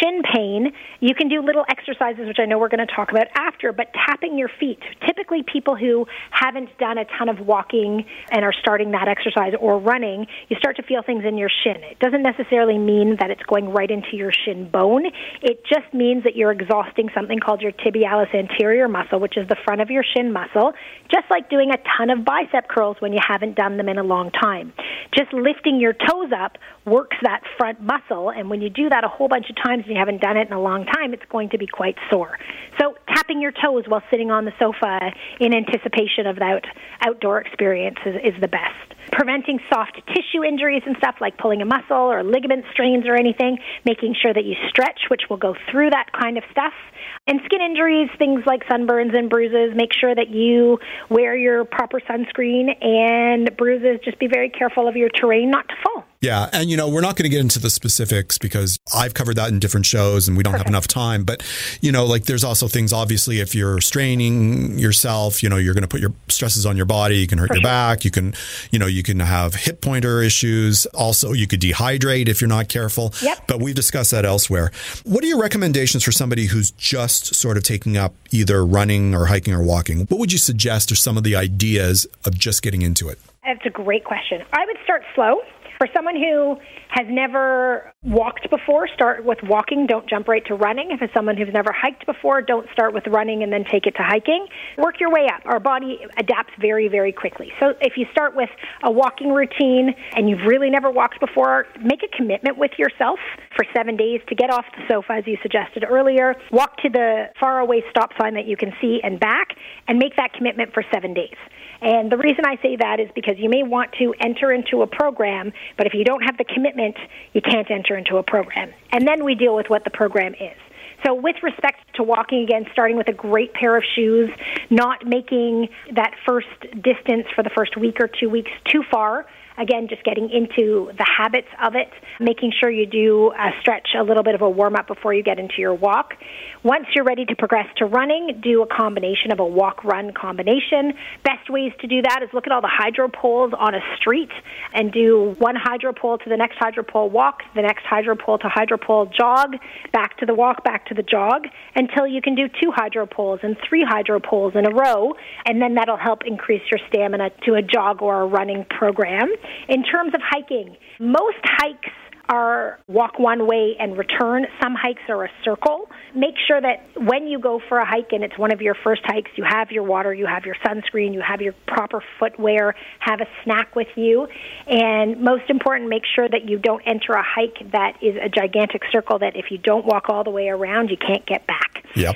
shin pain, you can do little exercises, which I know we're going to talk about after, but tapping your feet. Typically, people who haven't done a ton of walking and are starting that exercise or running, you start to feel things in your shin. It doesn't necessarily mean that it's going right into your shin bone. It just means that you're exhausting something called your tibialis anterior muscle, which is the front of your shin muscle, just like doing a ton of bicep curls when you haven't done them in a long time. Just lifting your toes up works that front muscle, and when you do that a whole bunch of times and you haven't done it in a long time, it's going to be quite sore. So tapping your toes while sitting on the sofa in anticipation of that outdoor experience is, is the best. Preventing soft tissue injuries and stuff like pulling a muscle or ligament strains or anything, making sure that you stretch, which will go through that kind of stuff. And skin injuries, things like sunburns and bruises, make sure that you wear your proper sunscreen and bruises, just be very careful of your terrain not to fall. Yeah. And, you know, we're not going to get into the specifics because I've covered that in different shows and we don't Perfect. have enough time. But, you know, like there's also things, obviously, if you're straining yourself, you know, you're going to put your stresses on your body. You can hurt For your sure. back. You can, you know, you can have hip pointer issues. Also, you could dehydrate if you're not careful. Yep. But we've discussed that elsewhere. What are your recommendations for somebody who's just sort of taking up either running or hiking or walking? What would you suggest are some of the ideas of just getting into it? That's a great question. I would start slow. For someone who has never walked before, start with walking. Don't jump right to running. If it's someone who's never hiked before, don't start with running and then take it to hiking. Work your way up. Our body adapts very, very quickly. So if you start with a walking routine and you've really never walked before, make a commitment with yourself for seven days to get off the sofa, as you suggested earlier. Walk to the faraway stop sign that you can see and back, and make that commitment for seven days. And the reason I say that is because you may want to enter into a program, but if you don't have the commitment, you can't enter into a program. And then we deal with what the program is. So, with respect to walking again, starting with a great pair of shoes, not making that first distance for the first week or two weeks too far again, just getting into the habits of it, making sure you do a stretch, a little bit of a warm up before you get into your walk. Once you're ready to progress to running, do a combination of a walk run combination. Best ways to do that is look at all the hydro poles on a street and do one hydro pole to the next hydro pole walk, the next hydro pole to hydro pole jog, back to the walk, back to the jog, until you can do two hydro poles and three hydro poles in a row, and then that'll help increase your stamina to a jog or a running program. In terms of hiking, most hikes are walk one way and return. Some hikes are a circle. Make sure that when you go for a hike and it's one of your first hikes, you have your water, you have your sunscreen, you have your proper footwear, have a snack with you. And most important, make sure that you don't enter a hike that is a gigantic circle that if you don't walk all the way around, you can't get back. Yep.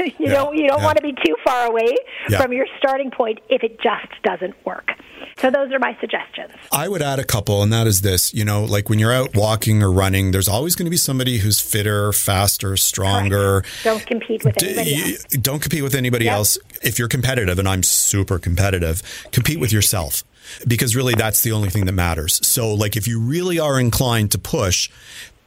you yeah. don't you don't want to be too far away yeah. from your starting point if it just doesn't work. So those are my suggestions. I would add a couple, and that is this: you know, like when you're out walking or running, there's always going to be somebody who's fitter, faster, stronger. Correct. Don't compete with anybody else. Don't compete with anybody yep. else. If you're competitive, and I'm super competitive, compete with yourself because really that's the only thing that matters. So like if you really are inclined to push,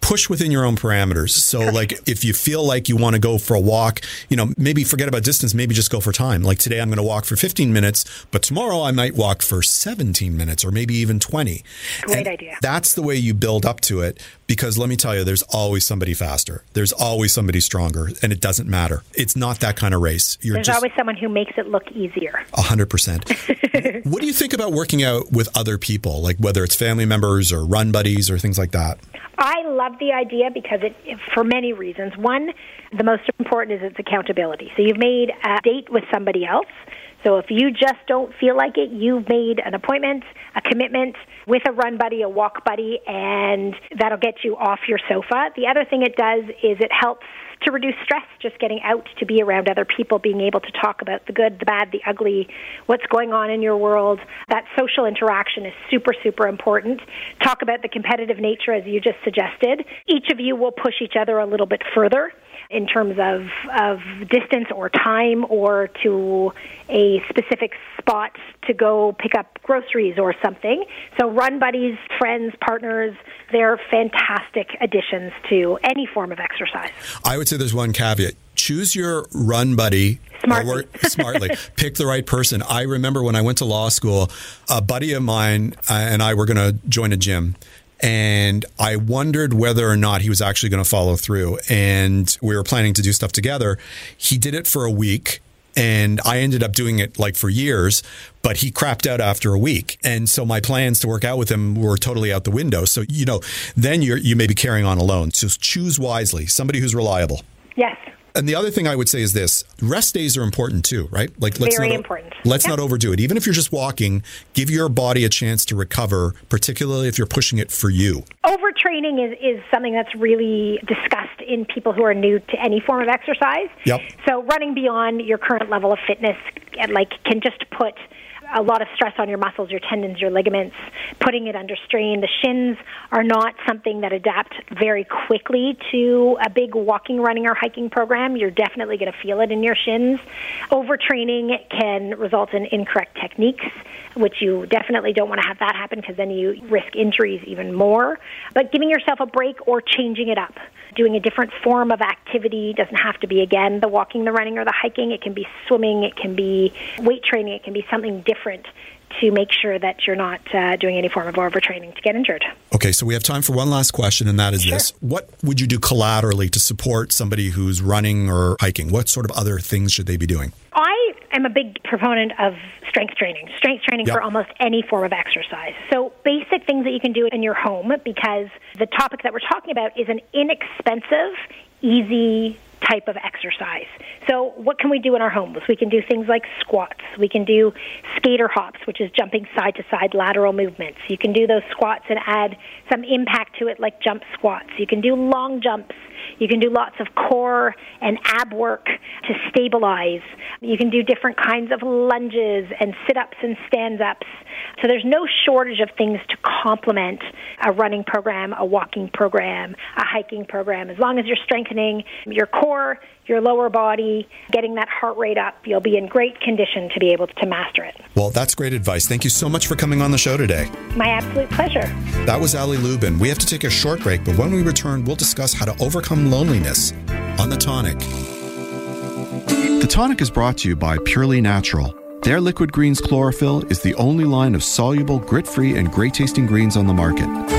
push within your own parameters. So like if you feel like you want to go for a walk, you know, maybe forget about distance, maybe just go for time. Like today I'm going to walk for 15 minutes, but tomorrow I might walk for 17 minutes or maybe even 20. Great and idea. That's the way you build up to it because let me tell you there's always somebody faster. There's always somebody stronger and it doesn't matter. It's not that kind of race. You're there's just, always someone who makes it look easier. 100%. [laughs] what do you think about working out with other people, like whether it's family members or run buddies or things like that? I love the idea because it, for many reasons. One, the most important is its accountability. So you've made a date with somebody else. So if you just don't feel like it, you've made an appointment, a commitment with a run buddy, a walk buddy, and that'll get you off your sofa. The other thing it does is it helps to reduce stress, just getting out to be around other people, being able to talk about the good, the bad, the ugly, what's going on in your world. That social interaction is super, super important. Talk about the competitive nature, as you just suggested. Each of you will push each other a little bit further in terms of, of distance or time or to a specific spot to go pick up groceries or something. So run buddies, friends, partners, they're fantastic additions to any form of exercise. I would say there's one caveat. Choose your run buddy Smartly. smartly. [laughs] Pick the right person. I remember when I went to law school, a buddy of mine uh, and I were going to join a gym. And I wondered whether or not he was actually going to follow through. And we were planning to do stuff together. He did it for a week and I ended up doing it like for years, but he crapped out after a week. And so my plans to work out with him were totally out the window. So, you know, then you're, you may be carrying on alone. So choose wisely, somebody who's reliable. Yes. And the other thing I would say is this: rest days are important too, right? Like let's Very not, important. Let's not overdo it. Even if you're just walking, give your body a chance to recover, particularly if you're pushing it for you. Overtraining is, is something that's really discussed in people who are new to any form of exercise. Yep. So running beyond your current level of fitness, and, like, can just put a lot of stress on your muscles, your tendons, your ligaments, putting it under strain. The shins are not something that adapt very quickly to a big walking, running, or hiking program. You're definitely going to feel it in your shins. Overtraining can result in incorrect techniques, which you definitely don't want to have that happen because then you risk injuries even more. But giving yourself a break or changing it up, doing a different form of activity doesn't have to be again the walking, the running, or the hiking. It can be swimming, it can be weight training, it can be something different to make sure that you're not uh, doing any form of overtraining to get injured. Okay, so we have time for one last question, and that is this: What would you do collaterally to support somebody who's running or hiking? What sort of other things should they be doing? I am a big proponent of strength training, strength training Yep. for almost any form of exercise. So, basic things that you can do in your home because the topic that we're talking about is an inexpensive, easy type of exercise. So, what can we do in our homes? We can do things like squats. We can do skater hops, which is jumping side to side lateral movements. You can do those squats and add some impact to it, like jump squats. You can do long jumps. You can do lots of core and ab work to stabilize. You can do different kinds of lunges and sit ups and stand ups. So there's no shortage of things to complement a running program, a walking program, a hiking program. As long as you're strengthening your core, your lower body, getting that heart rate up, you'll be in great condition to be able to master it. Well, that's great advice. Thank you so much for coming on the show today. My absolute pleasure. That was Ali Lubin. We have to take a short break, but when we return, we'll discuss how to overcome loneliness on the tonic. The tonic is brought to you by Purely Natural. Their Liquid Greens Chlorophyll is the only line of soluble, grit free, and great tasting greens on the market.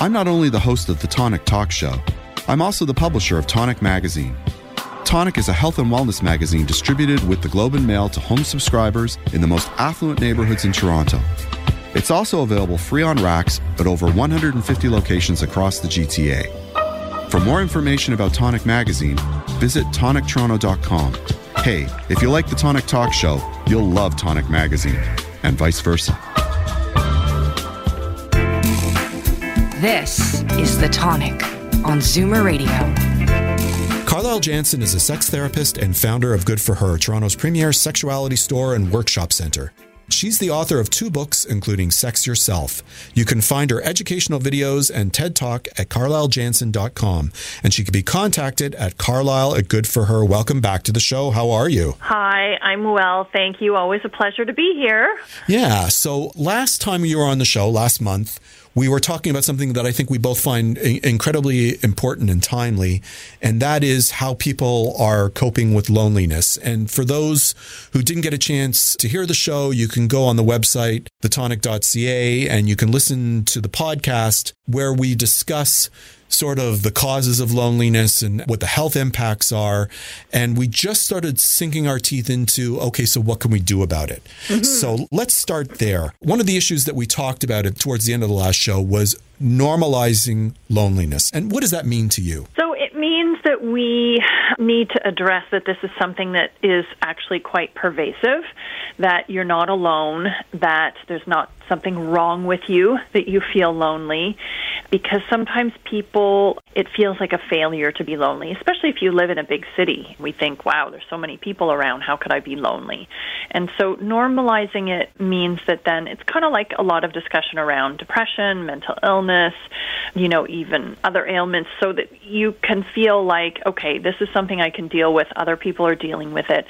I'm not only the host of the Tonic Talk Show, I'm also the publisher of Tonic Magazine. Tonic is a health and wellness magazine distributed with the Globe and Mail to home subscribers in the most affluent neighborhoods in Toronto. It's also available free on racks at over 150 locations across the GTA. For more information about Tonic Magazine, visit tonictoronto.com. Hey, if you like the Tonic Talk Show, you'll love Tonic Magazine, and vice versa. This is The Tonic on Zoomer Radio. Carlyle Jansen is a sex therapist and founder of Good for Her, Toronto's premier sexuality store and workshop center. She's the author of two books, including Sex Yourself. You can find her educational videos and TED Talk at carlylejansen.com. And she can be contacted at carlyle at Good for Her. Welcome back to the show. How are you? Hi, I'm well. Thank you. Always a pleasure to be here. Yeah. So last time you were on the show, last month, we were talking about something that I think we both find incredibly important and timely, and that is how people are coping with loneliness. And for those who didn't get a chance to hear the show, you can go on the website, thetonic.ca, and you can listen to the podcast where we discuss sort of the causes of loneliness and what the health impacts are. And we just started sinking our teeth into okay, so what can we do about it? Mm-hmm. So let's start there. One of the issues that we talked about it towards the end of the last show was normalizing loneliness. And what does that mean to you? So it means that we need to address that this is something that is actually quite pervasive, that you're not alone, that there's not something wrong with you, that you feel lonely, because sometimes people, it feels like a failure to be lonely, especially if you live in a big city. We think, wow, there's so many people around, how could I be lonely? And so normalizing it means that then it's kind of like a lot of discussion around depression, mental illness, you know, even other ailments, so that you can feel like, okay, this is something I can deal with, other people are dealing with it.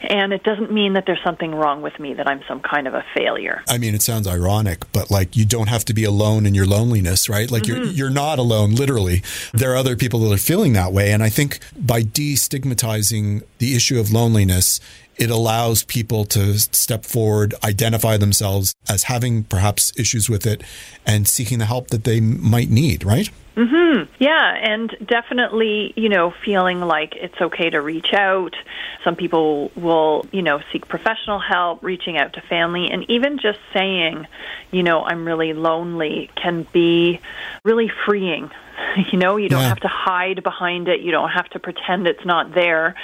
And it doesn't mean that there's something wrong with me, that I'm some kind of a failure. I mean, it sounds ironic, but like you don't have to be alone in your loneliness, right? Like mm-hmm. you're you're not alone, literally. There are other people that are feeling that way. And I think by destigmatizing the issue of loneliness, it allows people to step forward, identify themselves as having perhaps issues with it, and seeking the help that they might need, right? Mhm. Yeah, and definitely, you know, feeling like it's okay to reach out. Some people will, you know, seek professional help, reaching out to family, and even just saying, you know, I'm really lonely can be really freeing. [laughs] You know, you don't yeah. have to hide behind it. You don't have to pretend it's not there.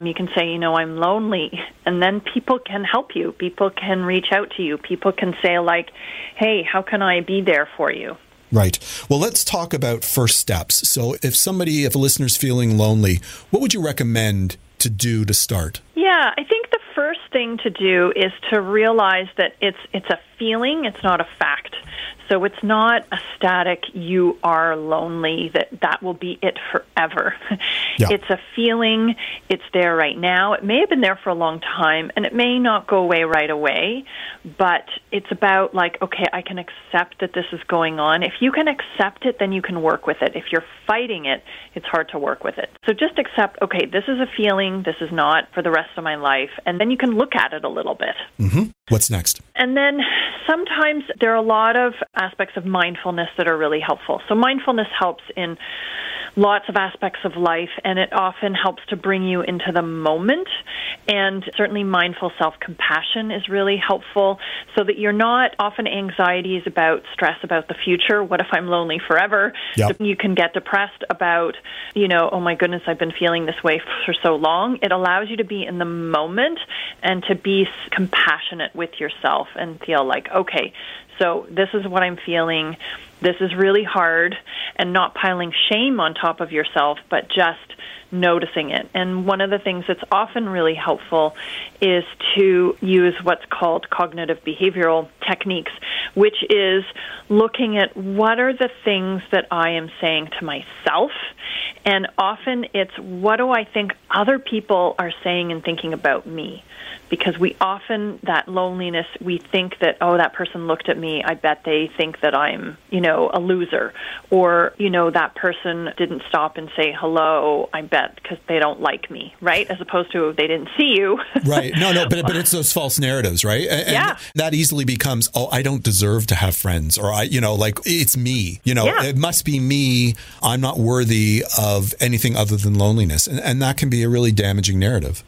You can say, you know, I'm lonely, and then people can help you. People can reach out to you. People can say like, "Hey, how can I be there for you?" Right. Well, let's talk about first steps. So, if somebody, if a listener's feeling lonely, what would you recommend to do to start? Yeah, I think the first thing to do is to realize that it's it's a feeling, it's not a fact. So it's not a static you are lonely that that will be it forever. [laughs] Yeah. It's a feeling, it's there right now. It may have been there for a long time and it may not go away right away, but it's about like okay, I can accept that this is going on. If you can accept it, then you can work with it. If you're fighting it, it's hard to work with it. So just accept okay, this is a feeling, this is not for the rest of my life, and then you can look at it a little bit. hmm What's next? And then sometimes there are a lot of aspects of mindfulness that are really helpful. So mindfulness helps in lots of aspects of life, and it often helps to bring you into the moment. And certainly, mindful self compassion is really helpful so that you're not often anxieties about stress about the future. What if I'm lonely forever? Yep. You can get depressed about, you know, oh my goodness, I've been feeling this way for so long. It allows you to be in the moment and to be compassionate with yourself and feel like, okay, so this is what I'm feeling. This is really hard, and not piling shame on top of yourself, but just noticing it. And one of the things that's often really helpful is to use what's called cognitive behavioral techniques, which is looking at what are the things that I am saying to myself. And often it's what do I think other people are saying and thinking about me. Because we often that loneliness we think that oh that person looked at me i bet they think that i'm you know a loser. Or you know that person didn't stop and say hello i bet because they don't like me right? As opposed to they didn't see you. [laughs] Right. No no but but it's those false narratives right? And yeah. that easily becomes oh i don't deserve to have friends or i you know like it's me you know? Yeah. it must be me. I'm not worthy of anything other than loneliness. And, and that can be a really damaging narrative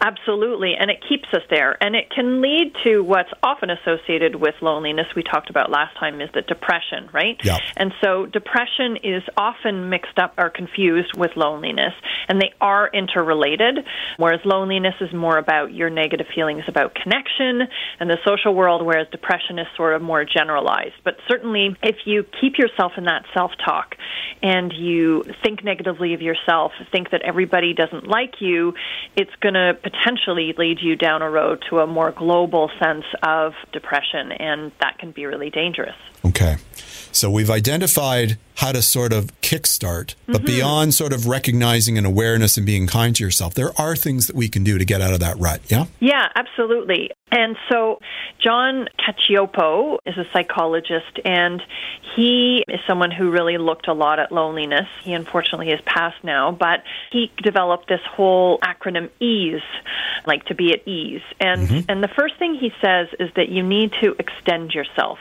Absolutely, and it keeps us there. And it can lead to what's often associated with loneliness, we talked about last time, is that depression, right? Yeah. And so depression is often mixed up or confused with loneliness, and they are interrelated, whereas loneliness is more about your negative feelings about connection and the social world, whereas depression is sort of more generalized. But certainly, if you keep yourself in that self talk and you think negatively of yourself, think that everybody doesn't like you, it's going to potentially lead you down a road to a more global sense of depression, and that can be really dangerous. Okay. So we've identified how to sort of kickstart, but mm-hmm. beyond sort of recognizing an awareness and being kind to yourself, there are things that we can do to get out of that rut. Yeah? Yeah, absolutely. And so John Cacioppo is a psychologist, and he is someone who really looked a lot at loneliness. He unfortunately is passed now, but he developed this whole acronym EASE, like to be at ease. And mm-hmm. and the first thing he says is that you need to extend yourself.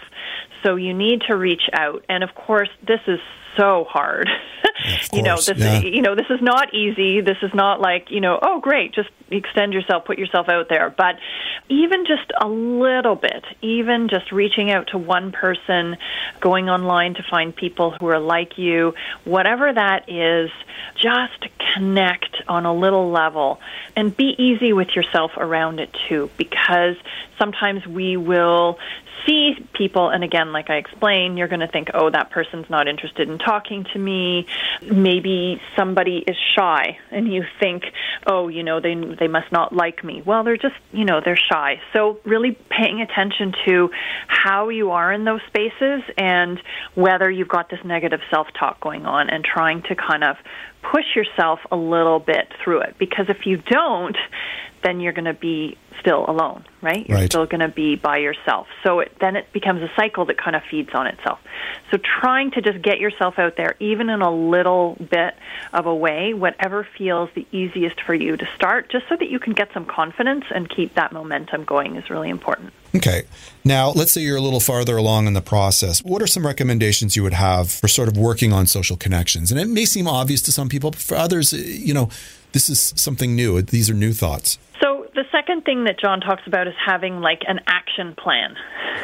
So you need to reach out. And of course, this is so hard. [laughs] you know, this yeah. you know, this is not easy. This is not like, you know, oh great, just extend yourself, put yourself out there. But even just a little bit, even just reaching out to one person, going online to find people who are like you, whatever that is, just connect on a little level and be easy with yourself around it too because sometimes we will see people and again like i explained you're going to think oh that person's not interested in talking to me maybe somebody is shy and you think oh you know they they must not like me. Well they're just you know they're shy. So really paying attention to how you are in those spaces and whether you've got this negative self-talk going on and trying to kind of push yourself a little bit through it. Because if you don't then you're going to be still alone, right? You're Right. still going to be by yourself. So it, then it becomes a cycle that kind of feeds on itself. So trying to just get yourself out there, even in a little bit of a way, whatever feels the easiest for you to start, just so that you can get some confidence and keep that momentum going is really important. Okay. Now, let's say you're a little farther along in the process. What are some recommendations you would have for sort of working on social connections? And it may seem obvious to some people, but for others, you know, this is something new. These are new thoughts. So the second thing that John talks about is having like an action plan.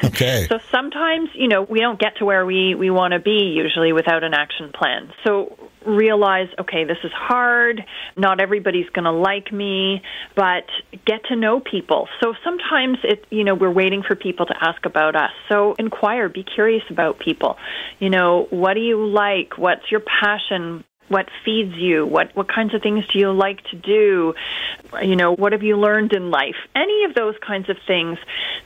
Okay. So sometimes, you know, we don't get to where we, we want to be usually without an action plan. So realize, okay, this is hard. Not everybody's going to like me, but get to know people. So sometimes it, you know, we're waiting for people to ask about us. So inquire, be curious about people. You know, what do you like? What's your passion? What feeds you? What what kinds of things do you like to do? You know what have you learned in life? Any of those kinds of things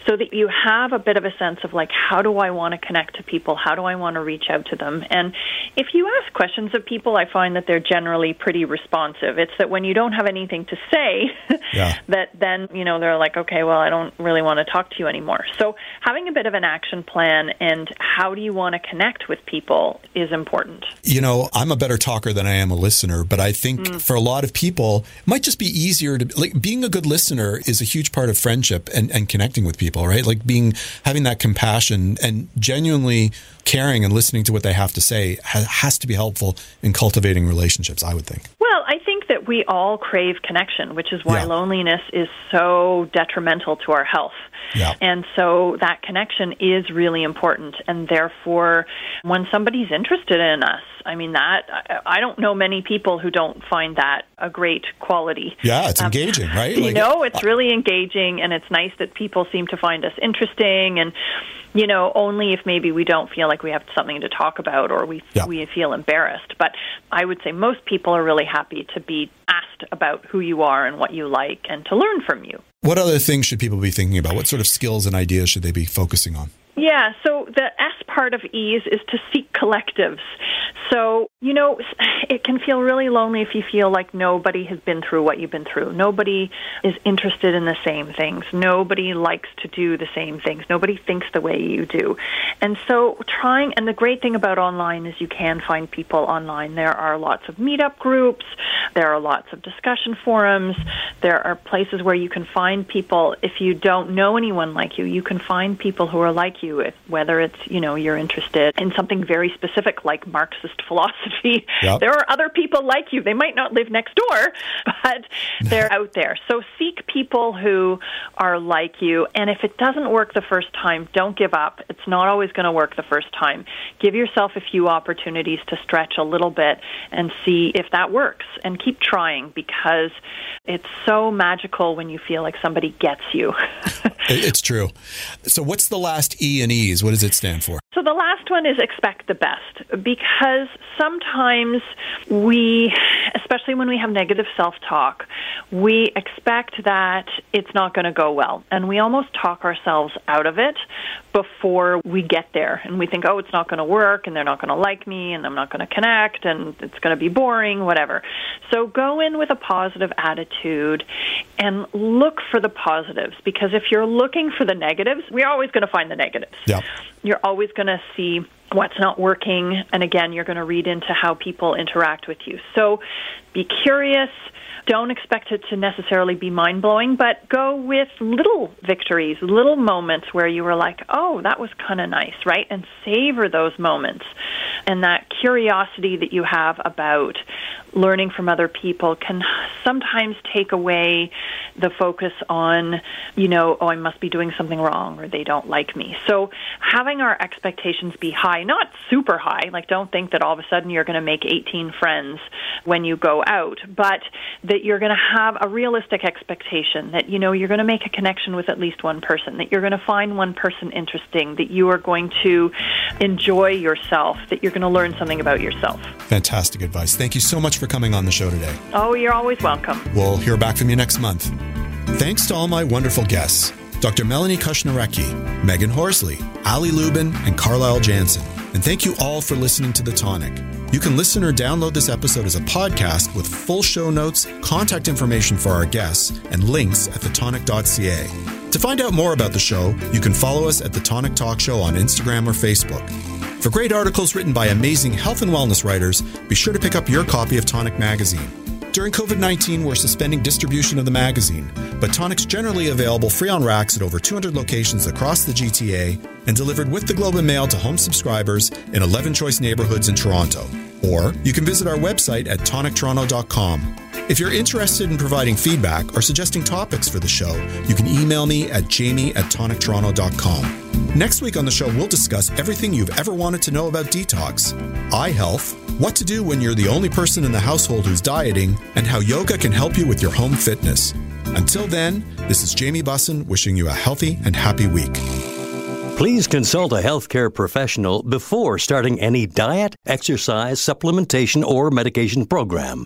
so that you have a bit of a sense of like how do i want to connect to people? How do i want to reach out to them? And if you ask questions of people i find that they're generally pretty responsive. It's that when you don't have anything to say [laughs] Yeah. that then you know they're like okay well i don't really want to talk to you anymore. So having a bit of an action plan and how do you want to connect with people is important. You know, I'm a better talker than I am a listener, but I think Mm. for a lot of people, it might just be easier to like being a good listener is a huge part of friendship and, and connecting with people, right? Like being having that compassion and genuinely caring and listening to what they have to say ha- has to be helpful in cultivating relationships, I would think. Well, think that we all crave connection, which is why Yeah. loneliness is so detrimental to our health. Yeah. And so that connection is really important. And therefore, when somebody's interested in us, I mean, that, I- don't know many people who don't find that a great quality. Yeah, it's Um, engaging, right? [laughs] you know, it's really engaging, and it's nice that people seem to find us interesting. And you know, only if maybe we don't feel like we have something to talk about or we Yeah. we feel embarrassed. But I would say most people are really happy to be asked about who you are and what you like, and to learn from you. What other things should people be thinking about? What sort of skills and ideas should they be focusing on? Yeah, so the S part of ease is to seek collectives. So, you know, it can feel really lonely if you feel like nobody has been through what you've been through. Nobody is interested in the same things. Nobody likes to do the same things. Nobody thinks the way you do. And so, trying, and the great thing about online is you can find people online. There are lots of meetup groups, there are lots of discussion forums, there are places where you can find people. If you don't know anyone like you, you can find people who are like you, if, whether it's, you know, you're interested in something very specific like Marxist [laughs] philosophy. Yep. There are other people like you. They might not live next door, [laughs] but they're [laughs] out there. So seek people who are like you. And if it doesn't work the first time, don't give up. It's not always going to work the first time. Give yourself a few opportunities to stretch a little bit and see if that works. And keep trying because it's so magical when you feel like somebody gets you. It's true. So, what's the last E and E's? What does it stand for? So the last one is expect the best because sometimes we, especially when we have negative self talk, we expect that it's not going to go well. And we almost talk ourselves out of it before we get there. And we think, oh, it's not going to work and they're not going to like me and I'm not going to connect and it's going to be boring, whatever. So go in with a positive attitude and look for the positives because if you're looking for the negatives, we're always going to find the negatives Yeah. You're always going to see what's not working. And again, you're going to read into how people interact with you. So be curious. Don't expect it to necessarily be mind blowing, but go with little victories, little moments where you were like, oh, that was kind of nice, right? And savor those moments. And that curiosity that you have about learning from other people can sometimes take away the focus on, you know, oh, I must be doing something wrong or they don't like me. So having our expectations be high, not super high, like don't think that all of a sudden you're going to make 18 friends when you go out, but that you're going to have a realistic expectation that, you know, you're going to make a connection with at least one person, that you're going to find one person interesting, that you are going to enjoy yourself, that you're going to learn something about yourself. Fantastic advice. Thank you so much for coming on the show today. Oh, you're always welcome. We'll hear back from you next month. Thanks to all my wonderful guests Dr. Melanie Kushnarecki, Megan Horsley, Ali Lubin, and Carlyle Jansen. And thank you all for listening to The Tonic. You can listen or download this episode as a podcast with full show notes, contact information for our guests, and links at thetonic.ca. To find out more about the show, you can follow us at The Tonic Talk Show on Instagram or Facebook. For great articles written by amazing health and wellness writers, be sure to pick up your copy of Tonic Magazine. During COVID 19, we're suspending distribution of the magazine, but Tonic's generally available free on racks at over 200 locations across the GTA and delivered with the Globe and Mail to home subscribers in 11 choice neighborhoods in Toronto. Or you can visit our website at tonictoronto.com. If you're interested in providing feedback or suggesting topics for the show, you can email me at jamie at tonictoronto.com. Next week on the show, we'll discuss everything you've ever wanted to know about detox, eye health, what to do when you're the only person in the household who's dieting, and how yoga can help you with your home fitness. Until then, this is Jamie Bussin wishing you a healthy and happy week. Please consult a healthcare professional before starting any diet, exercise, supplementation, or medication program.